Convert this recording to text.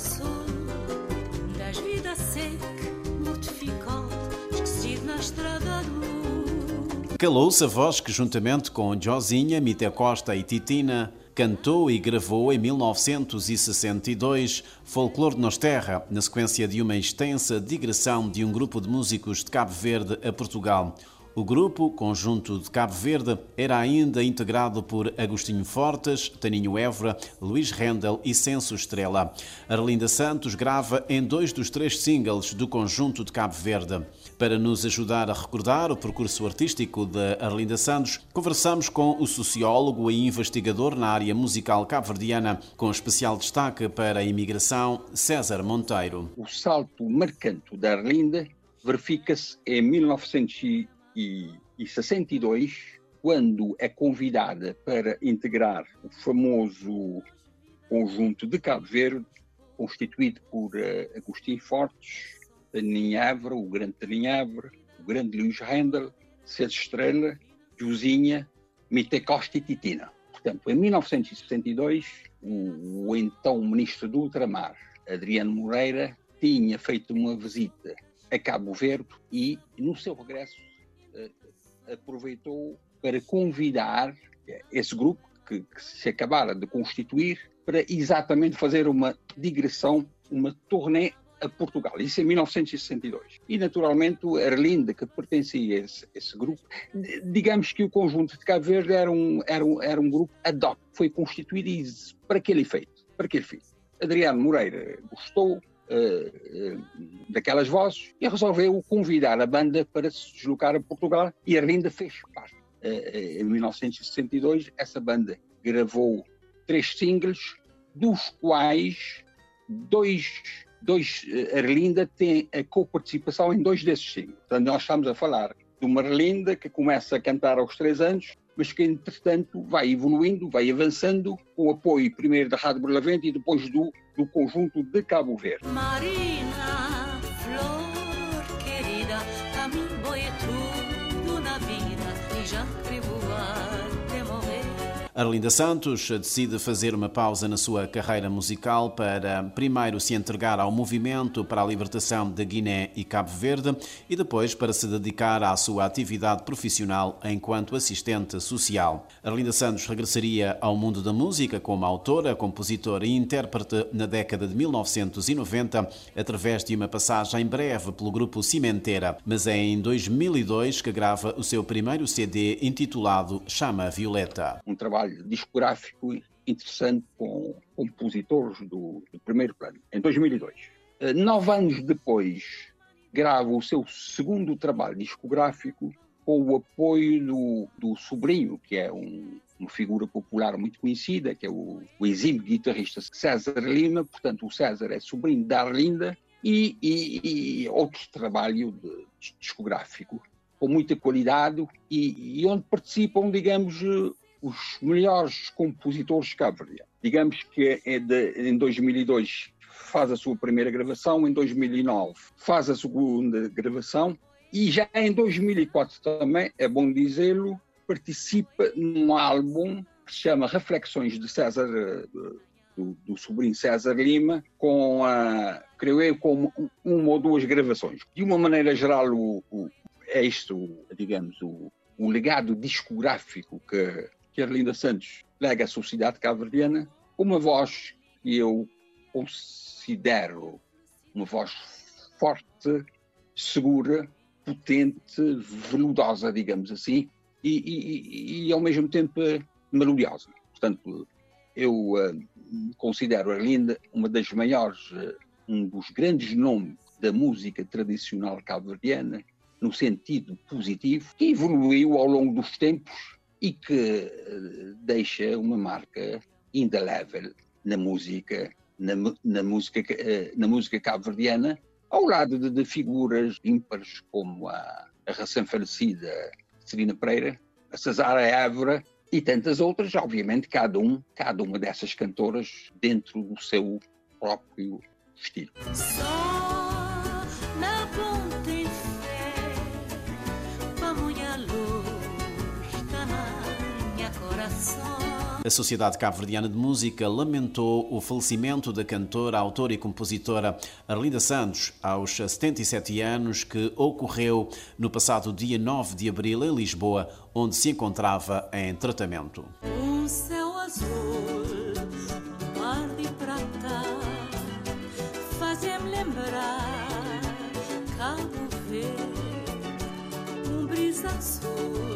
passou das vidas. Calou-se a voz que, juntamente com Josinha, Mite Costa e Titina, cantou e gravou em 1962 Folclore de Nosterra, na sequência de uma extensa digressão de um grupo de músicos de Cabo Verde a Portugal. O grupo, conjunto de Cabo Verde, era ainda integrado por Agostinho Fortes, Taninho Évora, Luís Rendel e Censo Estrela. Arlinda Santos grava em dois dos três singles do conjunto de Cabo Verde. Para nos ajudar a recordar o percurso artístico de Arlinda Santos, conversamos com o sociólogo e investigador na área musical cabo-verdiana, com especial destaque para a imigração, César Monteiro. O salto marcante da Arlinda verifica-se em 1900 e 62, quando é convidada para integrar o famoso conjunto de Cabo Verde, constituído por uh, Agostinho Fortes, Taninhavre, o grande Taninhavre, o grande Luís Rendel, César Estrela, Josinha, Mite Costa e Titina. Portanto, em 1962, o, o então ministro do Ultramar, Adriano Moreira, tinha feito uma visita a Cabo Verde e, no seu regresso, aproveitou para convidar esse grupo que, que, se acabara de constituir para exatamente fazer uma digressão, uma turnê a Portugal. Isso em 1962. E, naturalmente, a Erlinda, que pertencia a esse, esse, grupo, digamos que o conjunto de Cabo Verde era um, era um, era um grupo ad hoc, foi constituído para aquele efeito. Para aquele efeito. Adriano Moreira gostou, uh, daquelas vozes e resolveu convidar a banda para se deslocar a Portugal e a Arlinda fez parte. Uh, em 1962, essa banda gravou três singles, dos quais dois, dois Arlinda tem a co-participação em dois desses singles. Portanto, nós estamos a falar de uma Arlinda que começa a cantar aos três anos mas que entretanto vai evoluindo, vai avançando, com o apoio primeiro da Rádio Berlavente e depois do, do conjunto de Cabo Verde. Marina, e já Arlinda Santos decide fazer uma pausa na sua carreira musical para primeiro se entregar ao movimento para a libertação de Guiné e Cabo Verde e depois para se dedicar à sua atividade profissional enquanto assistente social. Arlinda Santos regressaria ao mundo da música como autora, compositora e intérprete na década de 1990 através de uma passagem breve pelo grupo Cimenteira, mas é em 2002 que grava o seu primeiro CD intitulado Chama Violeta. Um trabalho trabalho discográfico interessante com compositores do, do primeiro plano, em 2002. Eh, nove anos depois, grava o seu segundo trabalho discográfico com o apoio do, do sobrinho, que é um, uma figura popular muito conhecida, que é o, o exímio guitarrista César Lima. Portanto, o César é sobrinho da Arlinda e, e, e outro trabalho de, discográfico com muita qualidade e, e onde participam, digamos, os melhores compositores cabo-verdianos. Digamos que é de, em 2002 faz a sua primeira gravação, em 2009 faz a segunda gravação e já em 2004 também, é bom dizê-lo, participa num álbum que se chama Reflexões de César, do, do sobrinho César Lima, com, a, creio eu, com uma ou duas gravações. De uma maneira geral, o, o, é isto, digamos, o, o legado discográfico que que Arlinda Santos lega à sociedade cabo-verdiana, uma voz que eu considero uma voz forte, segura, potente, veludosa, digamos assim, e, e, e ao mesmo tempo melodiosa. Portanto, eu uh, considero Arlinda uma das maiores, uh, um dos grandes nomes da música tradicional cabo-verdiana, no sentido positivo, que evoluiu ao longo dos tempos e que eh, deixa uma marca indelével na música, na, na música, eh, na música cabo-verdiana, ao lado de, de, figuras ímpares como a, a recém-falecida Serena Pereira, a Cesara Évora e tantas outras, obviamente cada um, cada uma dessas cantoras dentro do seu próprio estilo. A Sociedade Cabo-Verdiana de Música lamentou o falecimento da cantora, autora e compositora Arlinda Santos, aos 77 anos, que ocorreu no passado dia 9 de abril em Lisboa, onde se encontrava em tratamento. Um céu azul, Cabo Verde, um brisa azul